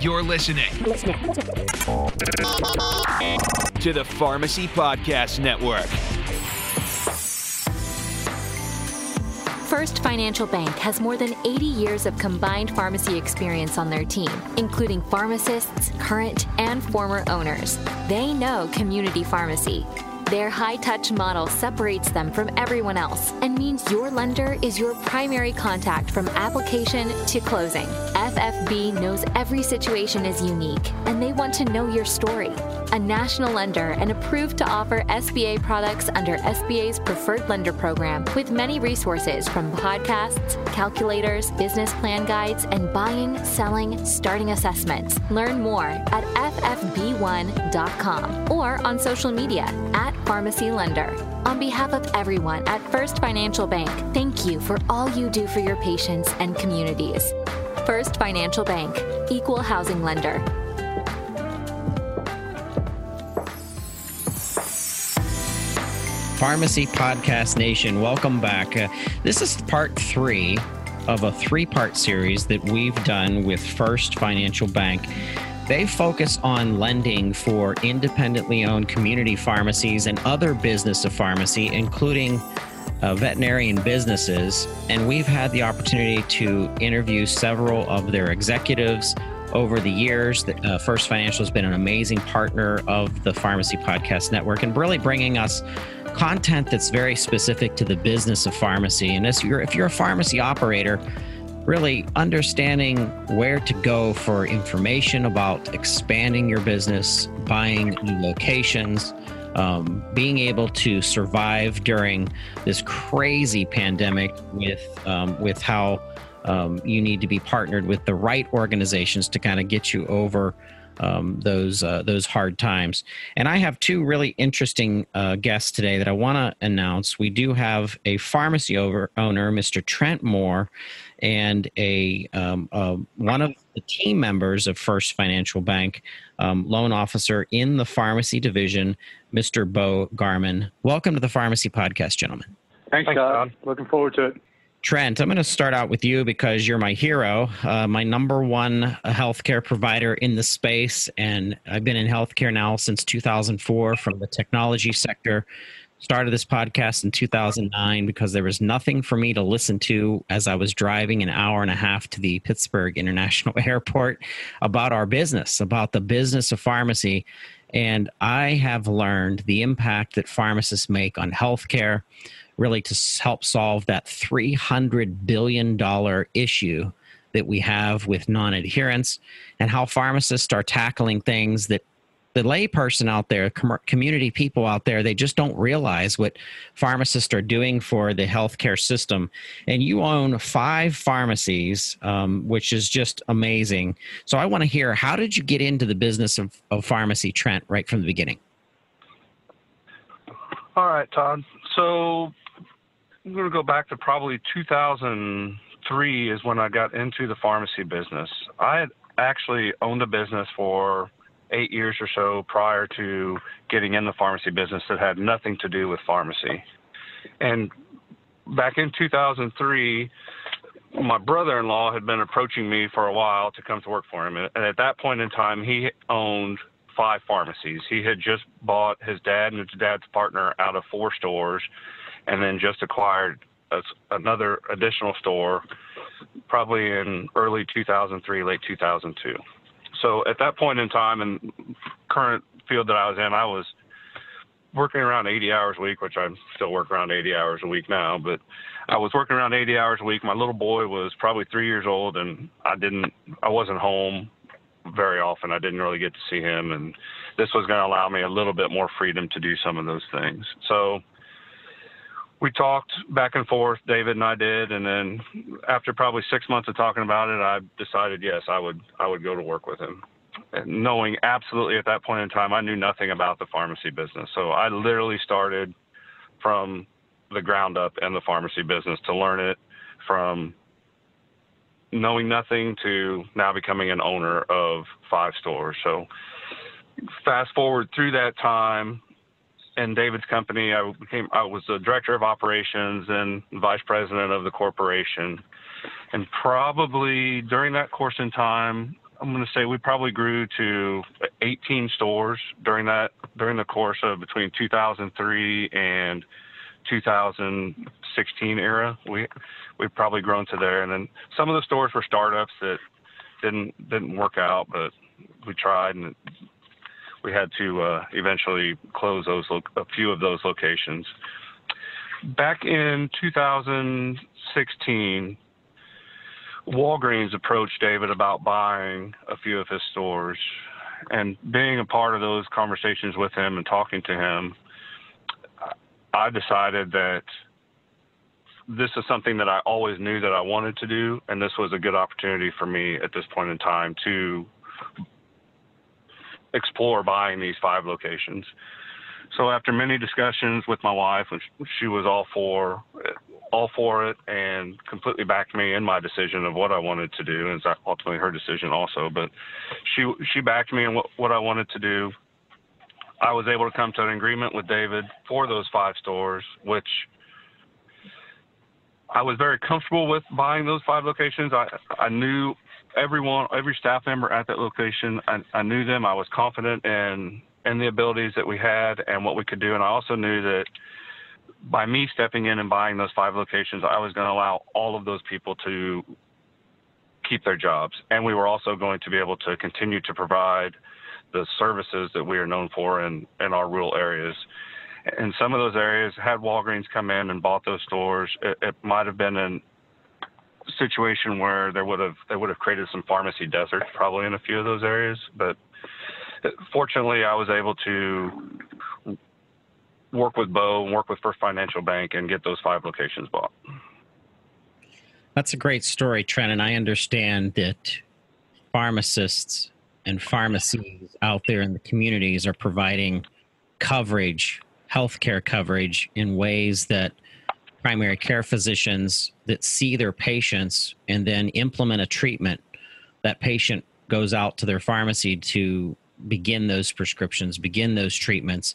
You're listening to the Pharmacy Podcast Network. First Financial Bank has more than 80 years of combined pharmacy experience on their team, including pharmacists, current, and former owners. They know community pharmacy. Their high touch model separates them from everyone else and means your lender is your primary contact from application to closing. FFB knows every situation is unique and they want to know your story. A national lender and approved to offer SBA products under SBA's preferred lender program with many resources from podcasts, calculators, business plan guides, and buying, selling, starting assessments. Learn more at ffb1.com or on social media at Pharmacy Lender. On behalf of everyone at First Financial Bank, thank you for all you do for your patients and communities. First Financial Bank, Equal Housing Lender. Pharmacy Podcast Nation, welcome back. Uh, this is part three of a three part series that we've done with First Financial Bank. They focus on lending for independently owned community pharmacies and other business of pharmacy, including uh, veterinarian businesses. And we've had the opportunity to interview several of their executives over the years. Uh, First Financial has been an amazing partner of the Pharmacy Podcast Network and really bringing us content that's very specific to the business of pharmacy. And if you're, if you're a pharmacy operator, really understanding where to go for information about expanding your business, buying new locations, um, being able to survive during this crazy pandemic with um, with how um, you need to be partnered with the right organizations to kind of get you over um, those uh, those hard times. And I have two really interesting uh, guests today that I want to announce. We do have a pharmacy over, owner, Mr. Trent Moore, and a um, uh, one of the team members of First Financial Bank, um, loan officer in the pharmacy division, Mr. Bo Garman. Welcome to the Pharmacy Podcast, gentlemen. Thanks, Thanks Todd. Looking forward to it. Trent, I'm going to start out with you because you're my hero, uh, my number one healthcare provider in the space. And I've been in healthcare now since 2004 from the technology sector. Started this podcast in 2009 because there was nothing for me to listen to as I was driving an hour and a half to the Pittsburgh International Airport about our business, about the business of pharmacy. And I have learned the impact that pharmacists make on healthcare really to help solve that $300 billion issue that we have with non adherence and how pharmacists are tackling things that the layperson out there, community people out there, they just don't realize what pharmacists are doing for the healthcare system. And you own five pharmacies, um, which is just amazing. So I want to hear how did you get into the business of, of pharmacy, Trent, right from the beginning? All right, Todd. So I'm going to go back to probably 2003 is when I got into the pharmacy business. I had actually owned a business for eight years or so prior to getting in the pharmacy business that had nothing to do with pharmacy. And back in 2003, my brother-in-law had been approaching me for a while to come to work for him, and at that point in time, he owned five pharmacies. He had just bought his dad and his dad's partner out of four stores, and then just acquired a, another additional store probably in early 2003, late 2002. So at that point in time, and current field that I was in, I was working around 80 hours a week, which I'm still working around 80 hours a week now. But I was working around 80 hours a week. My little boy was probably three years old, and I didn't, I wasn't home very often. I didn't really get to see him, and this was going to allow me a little bit more freedom to do some of those things. So we talked back and forth, David and I did, and then after probably six months of talking about it, I decided yes, I would I would go to work with him. And knowing absolutely at that point in time, I knew nothing about the pharmacy business, so I literally started from the ground up in the pharmacy business to learn it from knowing nothing to now becoming an owner of five stores. So fast forward through that time, in David's company, I became I was the director of operations and vice president of the corporation. And probably during that course in time, I'm going to say we probably grew to 18 stores during that during the course of between 2003 and 2016 era. We we've probably grown to there, and then some of the stores were startups that didn't didn't work out, but we tried and we had to uh, eventually close those a few of those locations. Back in 2016, Walgreens approached David about buying a few of his stores, and being a part of those conversations with him and talking to him, I decided that this is something that I always knew that I wanted to do, and this was a good opportunity for me at this point in time to explore buying these five locations. So after many discussions with my wife, she was all for all for it and completely backed me in my decision of what I wanted to do. And it's ultimately her decision also, but she she backed me in what, what I wanted to do. I was able to come to an agreement with David for those five stores, which I was very comfortable with buying those five locations. I I knew everyone, every staff member at that location. I, I knew them. I was confident in in the abilities that we had and what we could do. And I also knew that by me stepping in and buying those five locations, I was going to allow all of those people to keep their jobs, and we were also going to be able to continue to provide the services that we are known for in in our rural areas in some of those areas, had Walgreens come in and bought those stores, it, it might have been a situation where there would have they would have created some pharmacy deserts probably in a few of those areas. But fortunately, I was able to work with Bo and work with First Financial Bank and get those five locations bought. That's a great story, Trent, and I understand that pharmacists and pharmacies out there in the communities are providing coverage healthcare coverage in ways that primary care physicians that see their patients and then implement a treatment that patient goes out to their pharmacy to begin those prescriptions begin those treatments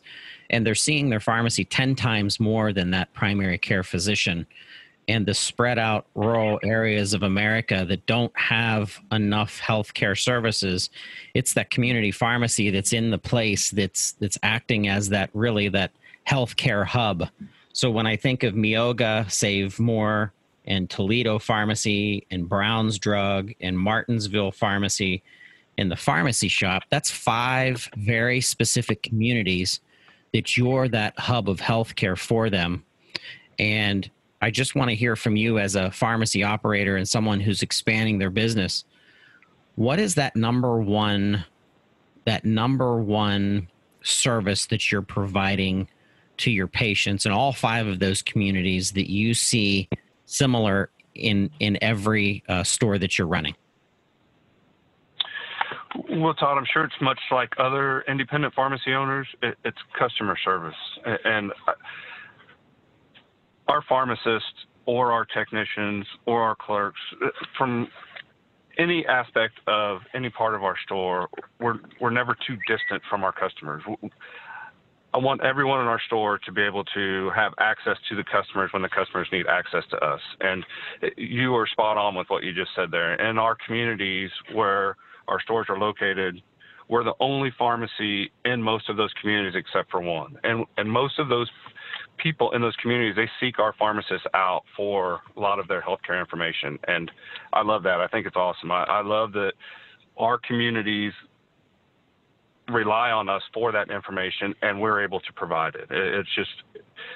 and they're seeing their pharmacy 10 times more than that primary care physician and the spread out rural areas of America that don't have enough healthcare services, it's that community pharmacy that's in the place that's that's acting as that really that healthcare hub. So when I think of Mioga Save More, and Toledo Pharmacy, and Brown's Drug, and Martinsville Pharmacy, and the pharmacy shop, that's five very specific communities that you're that hub of healthcare for them. And I just want to hear from you as a pharmacy operator and someone who's expanding their business. What is that number one that number one service that you're providing to your patients in all five of those communities that you see similar in in every uh, store that you're running? Well, Todd, I'm sure it's much like other independent pharmacy owners. It, it's customer service, and our pharmacists or our technicians or our clerks uh, from any aspect of any part of our store, we're we're never too distant from our customers. I want everyone in our store to be able to have access to the customers when the customers need access to us. And eh, you are spot on with what you just said there. In our communities where our stores are located, we're the only pharmacy in most of those communities except for one. And and most of those people in those communities they seek our pharmacists out for a lot of their healthcare information. And I love that. I think it's awesome. I, I love that our communities rely on us for that information and we're able to provide it. It's just,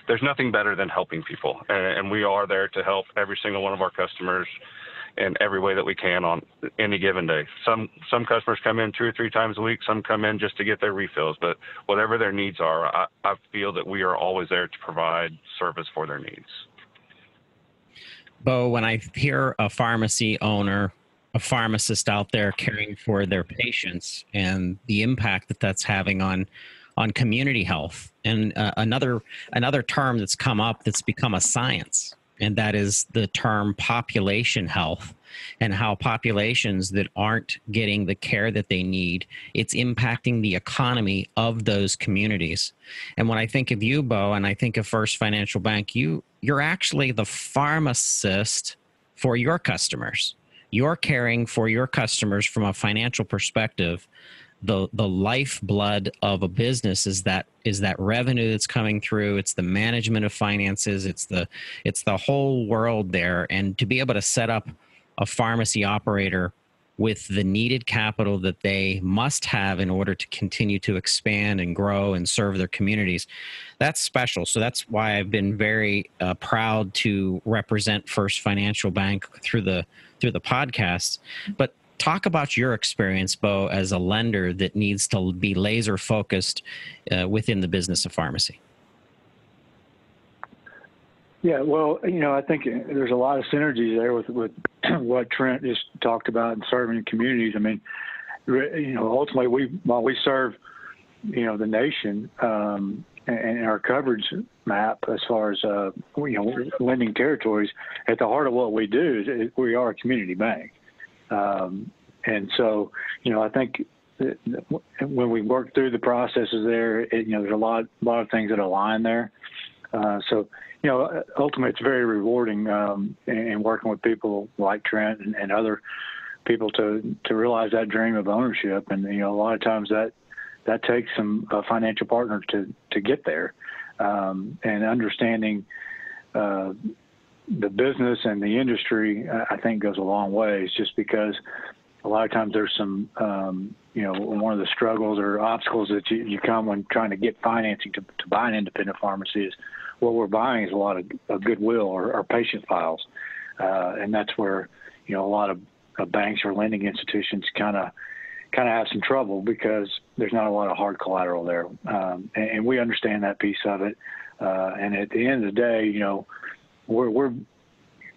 there's nothing better than helping people. And we are there to help every single one of our customers in every way that we can on any given day. Some some customers come in two or three times a week. Some come in just to get their refills. But whatever their needs are, I, I feel that we are always there to provide service for their needs. Bo, when I hear a pharmacy owner a pharmacist out there caring for their patients and the impact that that's having on on community health. And uh, another another term that's come up that's become a science and that is the term population health and how populations that aren't getting the care that they need it's impacting the economy of those communities. And when i think of you bo and i think of first financial bank you you're actually the pharmacist for your customers you're caring for your customers from a financial perspective the the lifeblood of a business is that is that revenue that's coming through it's the management of finances it's the it's the whole world there and to be able to set up a pharmacy operator with the needed capital that they must have in order to continue to expand and grow and serve their communities. That's special. So that's why I've been very uh, proud to represent First Financial Bank through the through the podcast. But talk about your experience, Bo, as a lender that needs to be laser focused uh, within the business of pharmacy. Yeah, well, you know, I think there's a lot of synergies there with with what Trent just talked about in serving communities. I mean, you know, ultimately, we while we serve, you know, the nation um, and our coverage map as far as uh, you know lending territories, at the heart of what we do is we are a community bank, um, and so you know, I think when we work through the processes there, it, you know, there's a lot, a lot of things that align there. Uh, so you know, ultimately, it's very rewarding um, in, working with people like Trent and, and, other people to to realize that dream of ownership. And you know, a lot of times that that takes some uh, financial partner to to get there, um, and understanding. Uh, the business and the industry, I think, goes a long ways. Just because a lot of times there's some, um, you know, one of the struggles or obstacles that you, you come when trying to get financing to, to buy an independent pharmacy is what we're buying is a lot of, of goodwill or, or patient files, uh, and that's where you know a lot of, of banks or lending institutions kind of kind of have some trouble because there's not a lot of hard collateral there, um, and, and, we understand that piece of it. Uh, and at the end of the day, you know, we're we're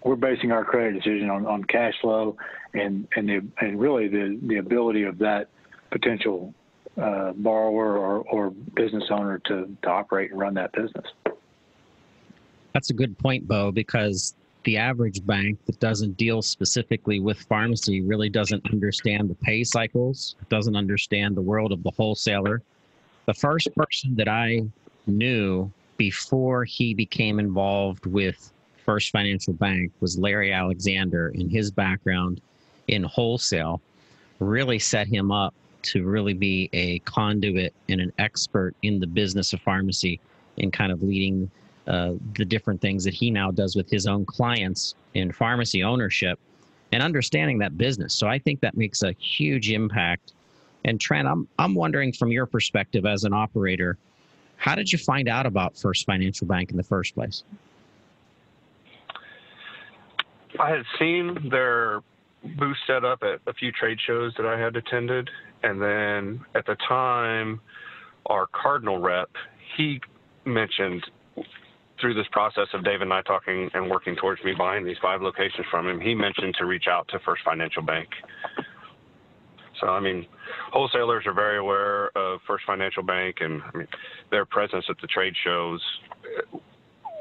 we're basing our credit decision on, on cash flow and and the and really the the ability of that potential uh, borrower or, or business owner to, to operate and run that business. That's a good point, Bo, because the average bank that doesn't deal specifically with pharmacy really doesn't understand the pay cycles, doesn't understand the world of the wholesaler. The first person that I knew before he became involved with First Financial Bank was Larry Alexander, and his background in wholesale really set him up to really be a conduit and an expert in the business of pharmacy and kind of leading uh, the different things that he now does with his own clients in pharmacy ownership and understanding that business. So I think that makes a huge impact. And Trent, I'm I'm wondering from your perspective as an operator, how did you find out about First Financial Bank in the first place? I had seen their booth set up at a few trade shows that I had attended, and then at the time, our Cardinal rep he mentioned through this process of Dave and I talking and working towards me buying these five locations from him, he mentioned to reach out to First Financial Bank. So, I mean, wholesalers are very aware of First Financial Bank and I mean, their presence at the trade shows. Uh,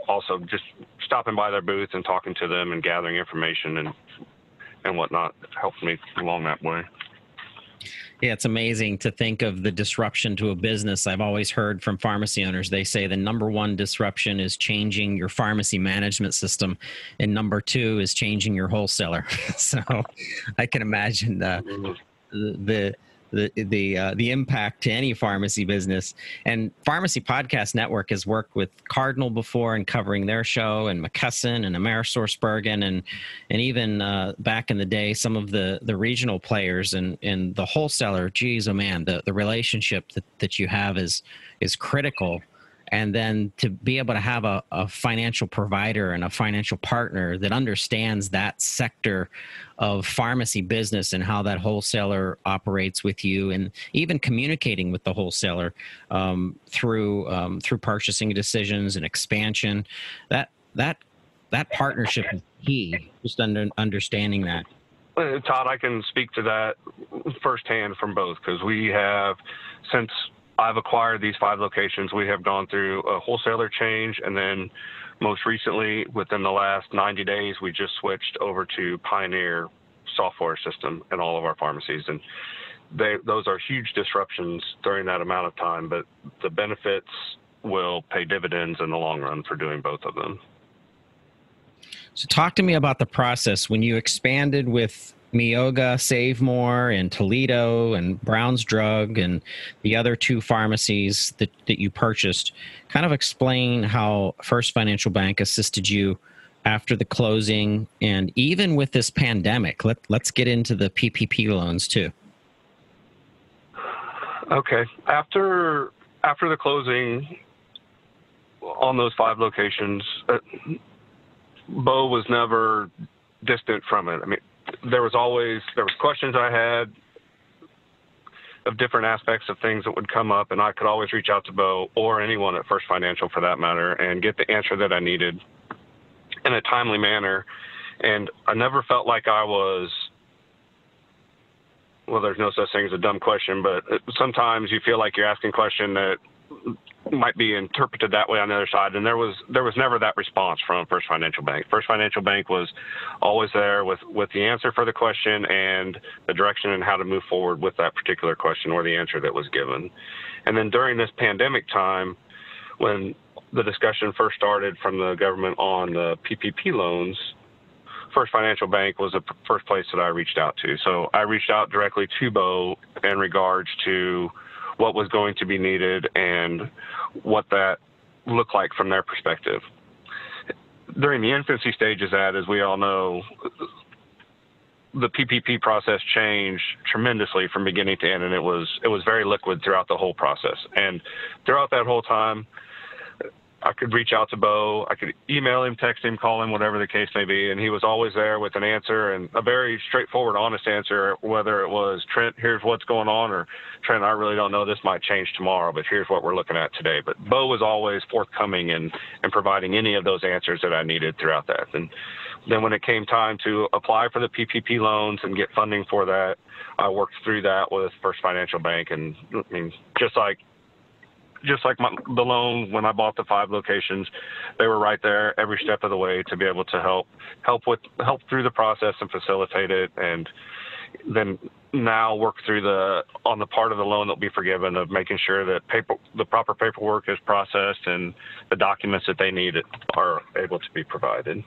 also, just stopping by their booth and talking to them and gathering information and and whatnot helped me along that way. Yeah, it's amazing to think of the disruption to a business. I've always heard from pharmacy owners, they say the number one disruption is changing your pharmacy management system, and number two is changing your wholesaler. so I can imagine the, the the the uh, the impact to any pharmacy business. And Pharmacy Podcast Network has worked with Cardinal before and covering their show, and McKesson and AmerisourceBergen, and and even uh, back in the day, some of the the regional players and and the wholesaler. Geez, oh man, the the relationship that that you have is is critical and then to be able to have a, a, financial provider and a financial partner that understands that sector of pharmacy business and how that wholesaler operates with you and even communicating with the wholesaler um, through um, through purchasing decisions and expansion that that that partnership is key just under, understanding that. Uh, Todd, I can speak to that firsthand from both because we have since I've acquired these five locations. We have gone through a wholesaler change, and then most recently, within the last 90 days, we just switched over to Pioneer software system in all of our pharmacies, and they, those are huge disruptions during that amount of time. But the benefits will pay dividends in the long run for doing both of them. So, talk to me about the process when you expanded with Meoga, Save More, and Toledo, and Brown's Drug, and the other two pharmacies that, that you purchased. Kind of explain how First Financial Bank assisted you after the closing and even with this pandemic. Let, let's get into the PPP loans too. Okay. After after the closing on those five locations, uh, Bo was never distant from it. I mean, there was always there was questions I had of different aspects of things that would come up, and I could always reach out to Bo or anyone at First Financial for that matter and get the answer that I needed in a timely manner. And I never felt like I was well, there's no such thing as a dumb question, but sometimes you feel like you're asking a question that might be interpreted that way on the other side. And there was there was never that response from First Financial Bank. First Financial Bank was always there with with the answer for the question and the direction and how to move forward with that particular question or the answer that was given. And then during this pandemic time, when the discussion first started from the government on the PPP loans, First Financial Bank was the first place that I reached out to. So I reached out directly to Bo in regards to what was going to be needed and what that looked like from their perspective. During the infancy stages, that as we all know, the PPP process changed tremendously from beginning to end, and it was it was very liquid throughout the whole process. And throughout that whole time, I could reach out to Bo. I could email him, text him, call him, whatever the case may be. And he was always there with an answer and a very straightforward, honest answer, whether it was, Trent, here's what's going on, or Trent, I really don't know. This might change tomorrow, but here's what we're looking at today. But Bo was always forthcoming and, and providing any of those answers that I needed throughout that. And then when it came time to apply for the PPP loans and get funding for that, I worked through that with First Financial Bank. And I mean, just like just like my, the loan when I bought the five locations, they were right there every step of the way to be able to help help with help through the process and facilitate it, and then now work through the on the part of the loan that'll be forgiven of making sure that paper the proper paperwork is processed and the documents that they need are able to be provided.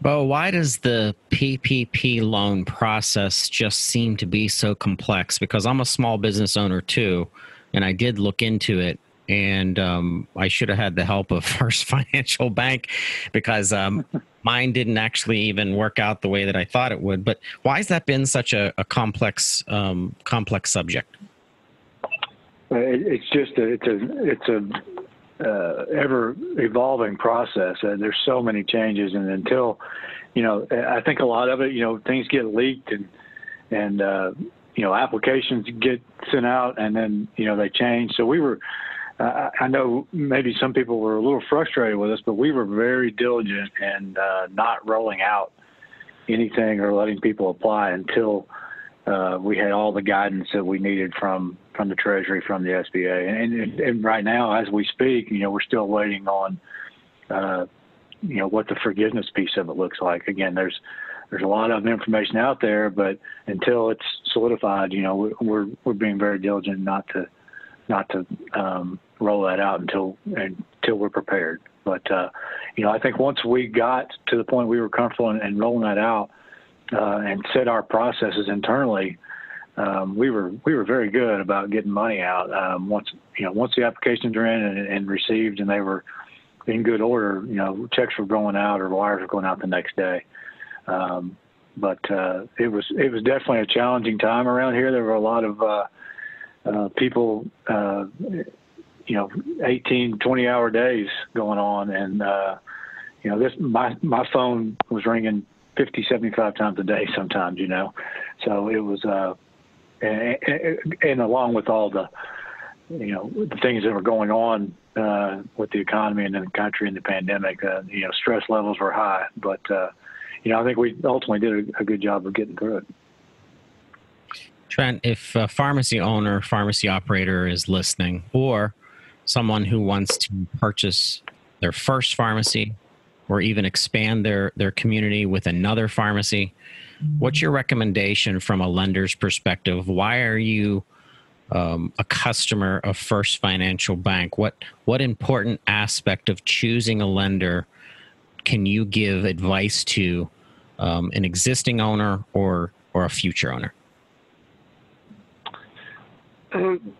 Bo, why does the PPP loan process just seem to be so complex? Because I'm a small business owner too, and I did look into it, and um, I should have had the help of First Financial Bank because um, mine didn't actually even work out the way that I thought it would. But why has that been such a, a complex um, complex subject? It's just a, it's a it's a uh, ever evolving process. Uh, there's so many changes, and until you know, I think a lot of it, you know, things get leaked and and uh, you know applications get sent out, and then you know they change. So we were. I know maybe some people were a little frustrated with us, but we were very diligent and uh, not rolling out anything or letting people apply until uh, we had all the guidance that we needed from from the Treasury, from the SBA, and, and, right now, as we speak, you know, we're still waiting on, uh, you know, what the forgiveness piece of it looks like. Again, there's there's a lot of information out there, but until it's solidified, you know, we're we're being very diligent not to not to um, roll that out until until we're prepared. But uh, you know, I think once we got to the point we were comfortable in, in rolling that out, uh, and set our processes internally, um, we were we were very good about getting money out. Um, once you know once the applications were in and, and, received and they were in good order, you know checks were going out or wires were going out the next day. Um, but uh, it was it was definitely a challenging time around here. There were a lot of uh, uh, people, uh, you know, 18, 20 hour days going on, and uh, you know this my my phone was ringing 50, 75 times a day sometimes, you know. So it was, uh, and, and along with all the, you know, the things that were going on uh, with the economy and in the country and the pandemic, uh, you know, stress levels were high. But, uh, you know, I think we ultimately did a, a good job of getting through it. Trent, if a pharmacy owner, pharmacy operator is listening, or someone who wants to purchase their first pharmacy or even expand their their community with another pharmacy. What's your recommendation from a lender's perspective? Why are you um, a customer of First Financial Bank? What what important aspect of choosing a lender can you give advice to um, an existing owner or or a future owner? Um,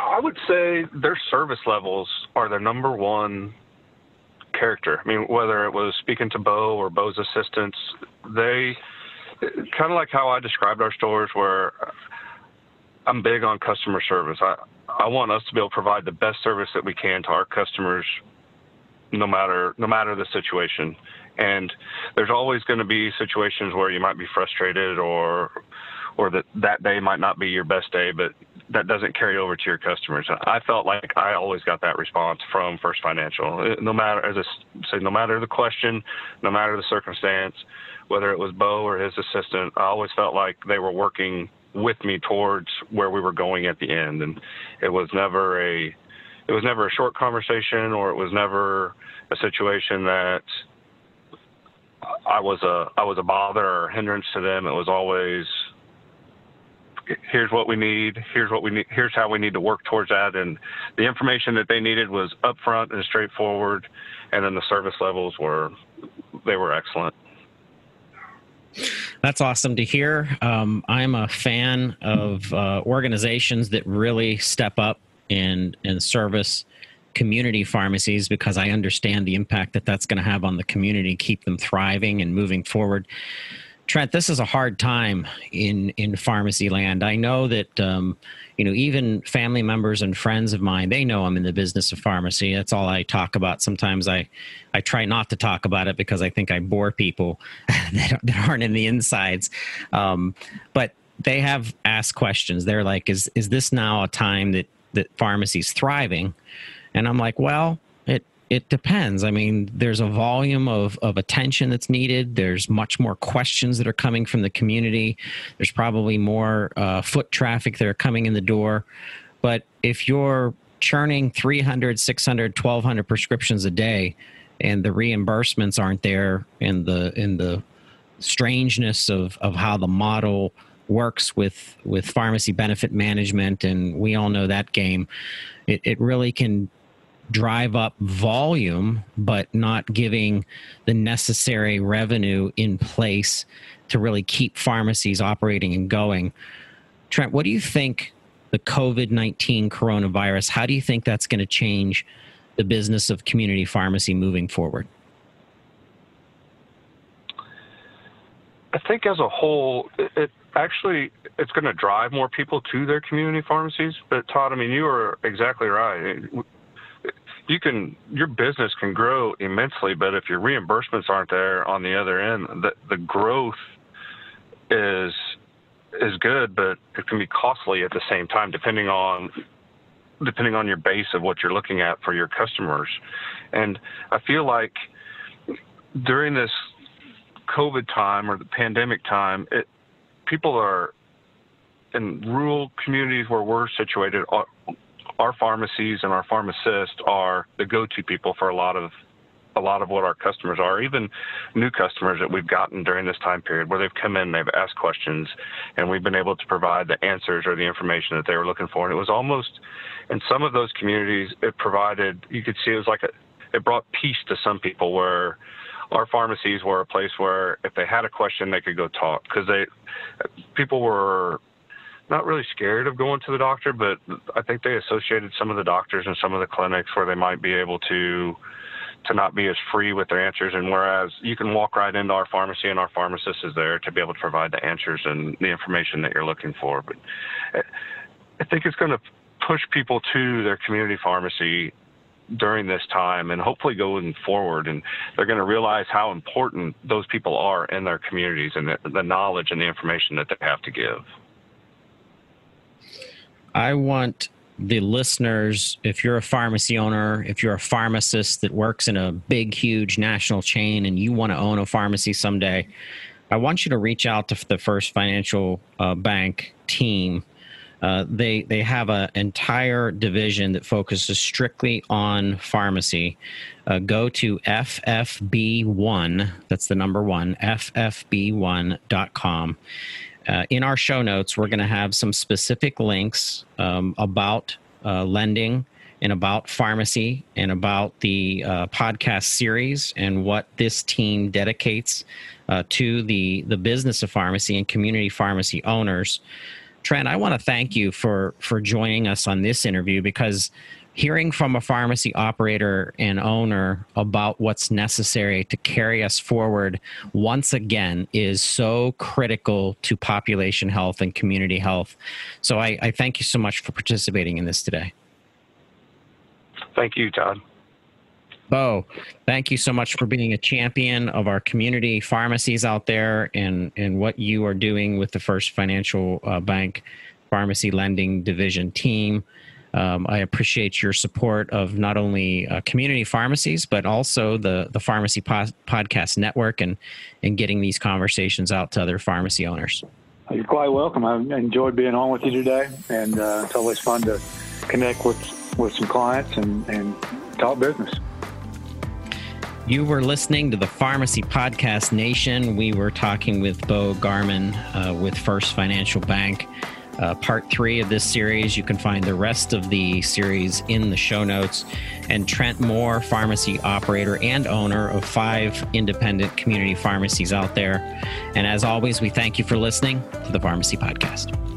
I would say their service levels are their number one character. I mean, whether it was speaking to Bo or Bo's assistants, they kind of like how I described our stores, where I'm big on customer service. I I want us to be able to provide the best service that we can to our customers, no matter no matter the situation. And there's always going to be situations where you might be frustrated or or that that day might not be your best day, but that doesn't carry over to your customers. I felt like I always got that response from First Financial, uh, no matter as I say, no matter the question, no matter the circumstance, whether it was Bo or his assistant, I always felt like they were working with me towards where we were going at the end, and it was never a it was never a short conversation or it was never a situation that I was a I was a bother or a hindrance to them. It was always here's what we need, here's what we need, here's how we need to work towards that. And the information that they needed was upfront and straightforward, and then the service levels were they were excellent. That's awesome to hear. Um, I'm a fan of uh, organizations that really step up and and service community pharmacies because I understand the impact that that's going to have on the community, keep them thriving and moving forward. Trent, this is a hard time in in pharmacy land. I know that um, you know even family members and friends of mine they know I'm in the business of pharmacy. That's all I talk about. Sometimes I I try not to talk about it because I think I bore people that, that aren't in the insides. Um, but they have asked questions. They're like, "Is is this now a time that that pharmacy's thriving?" And I'm like, "Well." It depends. I mean, there's a volume of, of attention that's needed. There's much more questions that are coming from the community. There's probably more uh, foot traffic that are coming in the door. But if you're churning 300, 600, 1200 prescriptions a day and the reimbursements aren't there in the, in the strangeness of, of how the model works with, with pharmacy benefit management, and we all know that game, it, it really can drive up volume, but not giving the necessary revenue in place to really keep pharmacies operating and going. Trent, what do you think the COVID 19 coronavirus, how do you think that's going to change the business of community pharmacy moving forward? I think as a whole, it, it actually it's going to drive more people to their community pharmacies. But Todd, I mean, you are exactly right you can your business can grow immensely, but if your reimbursements aren't there on the other end, the the growth is is good, but it can be costly at the same time, depending on depending on your base of what you're looking at for your customers. And I feel like during this COVID time or the pandemic time, it people are in rural communities where we're situated our pharmacies and our pharmacists are the go-to people for a lot of a lot of what our customers are, even new customers that we've gotten during this time period where they've come in, they've asked questions, and we've been able to provide the answers or the information that they were looking for. And it was almost, in some of those communities, it provided, you could see it was like a, it brought peace to some people where our pharmacies were a place where if they had a question, they could go talk because they, people were not really scared of going to the doctor, but I think they associated some of the doctors and some of the clinics where they might be able to to not be as free with their answers. And whereas you can walk right into our pharmacy and our pharmacist is there to be able to provide the answers and the information that you're looking for. But I think it's going to push people to their community pharmacy during this time and hopefully going forward and they're going to realize how important those people are in their communities and the, the knowledge and the information that they have to give. I want the listeners, if you're a pharmacy owner, if you're a pharmacist that works in a big, huge national chain and you want to own a pharmacy someday, I want you to reach out to the First Financial uh, Bank team. Uh, they they have an entire division that focuses strictly on pharmacy. Uh, go to ffb1. That's the number one. ffb1.com uh, in our show notes, we're going to have some specific links um, about uh, lending and about pharmacy and about the uh, podcast series and what this team dedicates uh, to the the business of pharmacy and community pharmacy owners. Trent, I want to thank you for for joining us on this interview because hearing from a pharmacy operator and owner about what's necessary to carry us forward once again is so critical to population health and community health. So I, I thank you so much for participating in this today. Thank you, Todd. Bo, thank you so much for being a champion of our community pharmacies out there and, and what you are doing with the First Financial uh, Bank Pharmacy Lending Division team. Um, I appreciate your support of not only uh, community pharmacies, but also the, the Pharmacy po- Podcast Network and, and getting these conversations out to other pharmacy owners. You're quite welcome. I enjoyed being on with you today, and uh, it's always fun to connect with, with some clients and, and talk business. You were listening to the Pharmacy Podcast Nation. We were talking with Bo Garman uh, with First Financial Bank uh, part three of this series. You can find the rest of the series in the show notes. And Trent Moore, pharmacy operator and owner of five independent community pharmacies out there. And as always, we thank you for listening to the Pharmacy Podcast.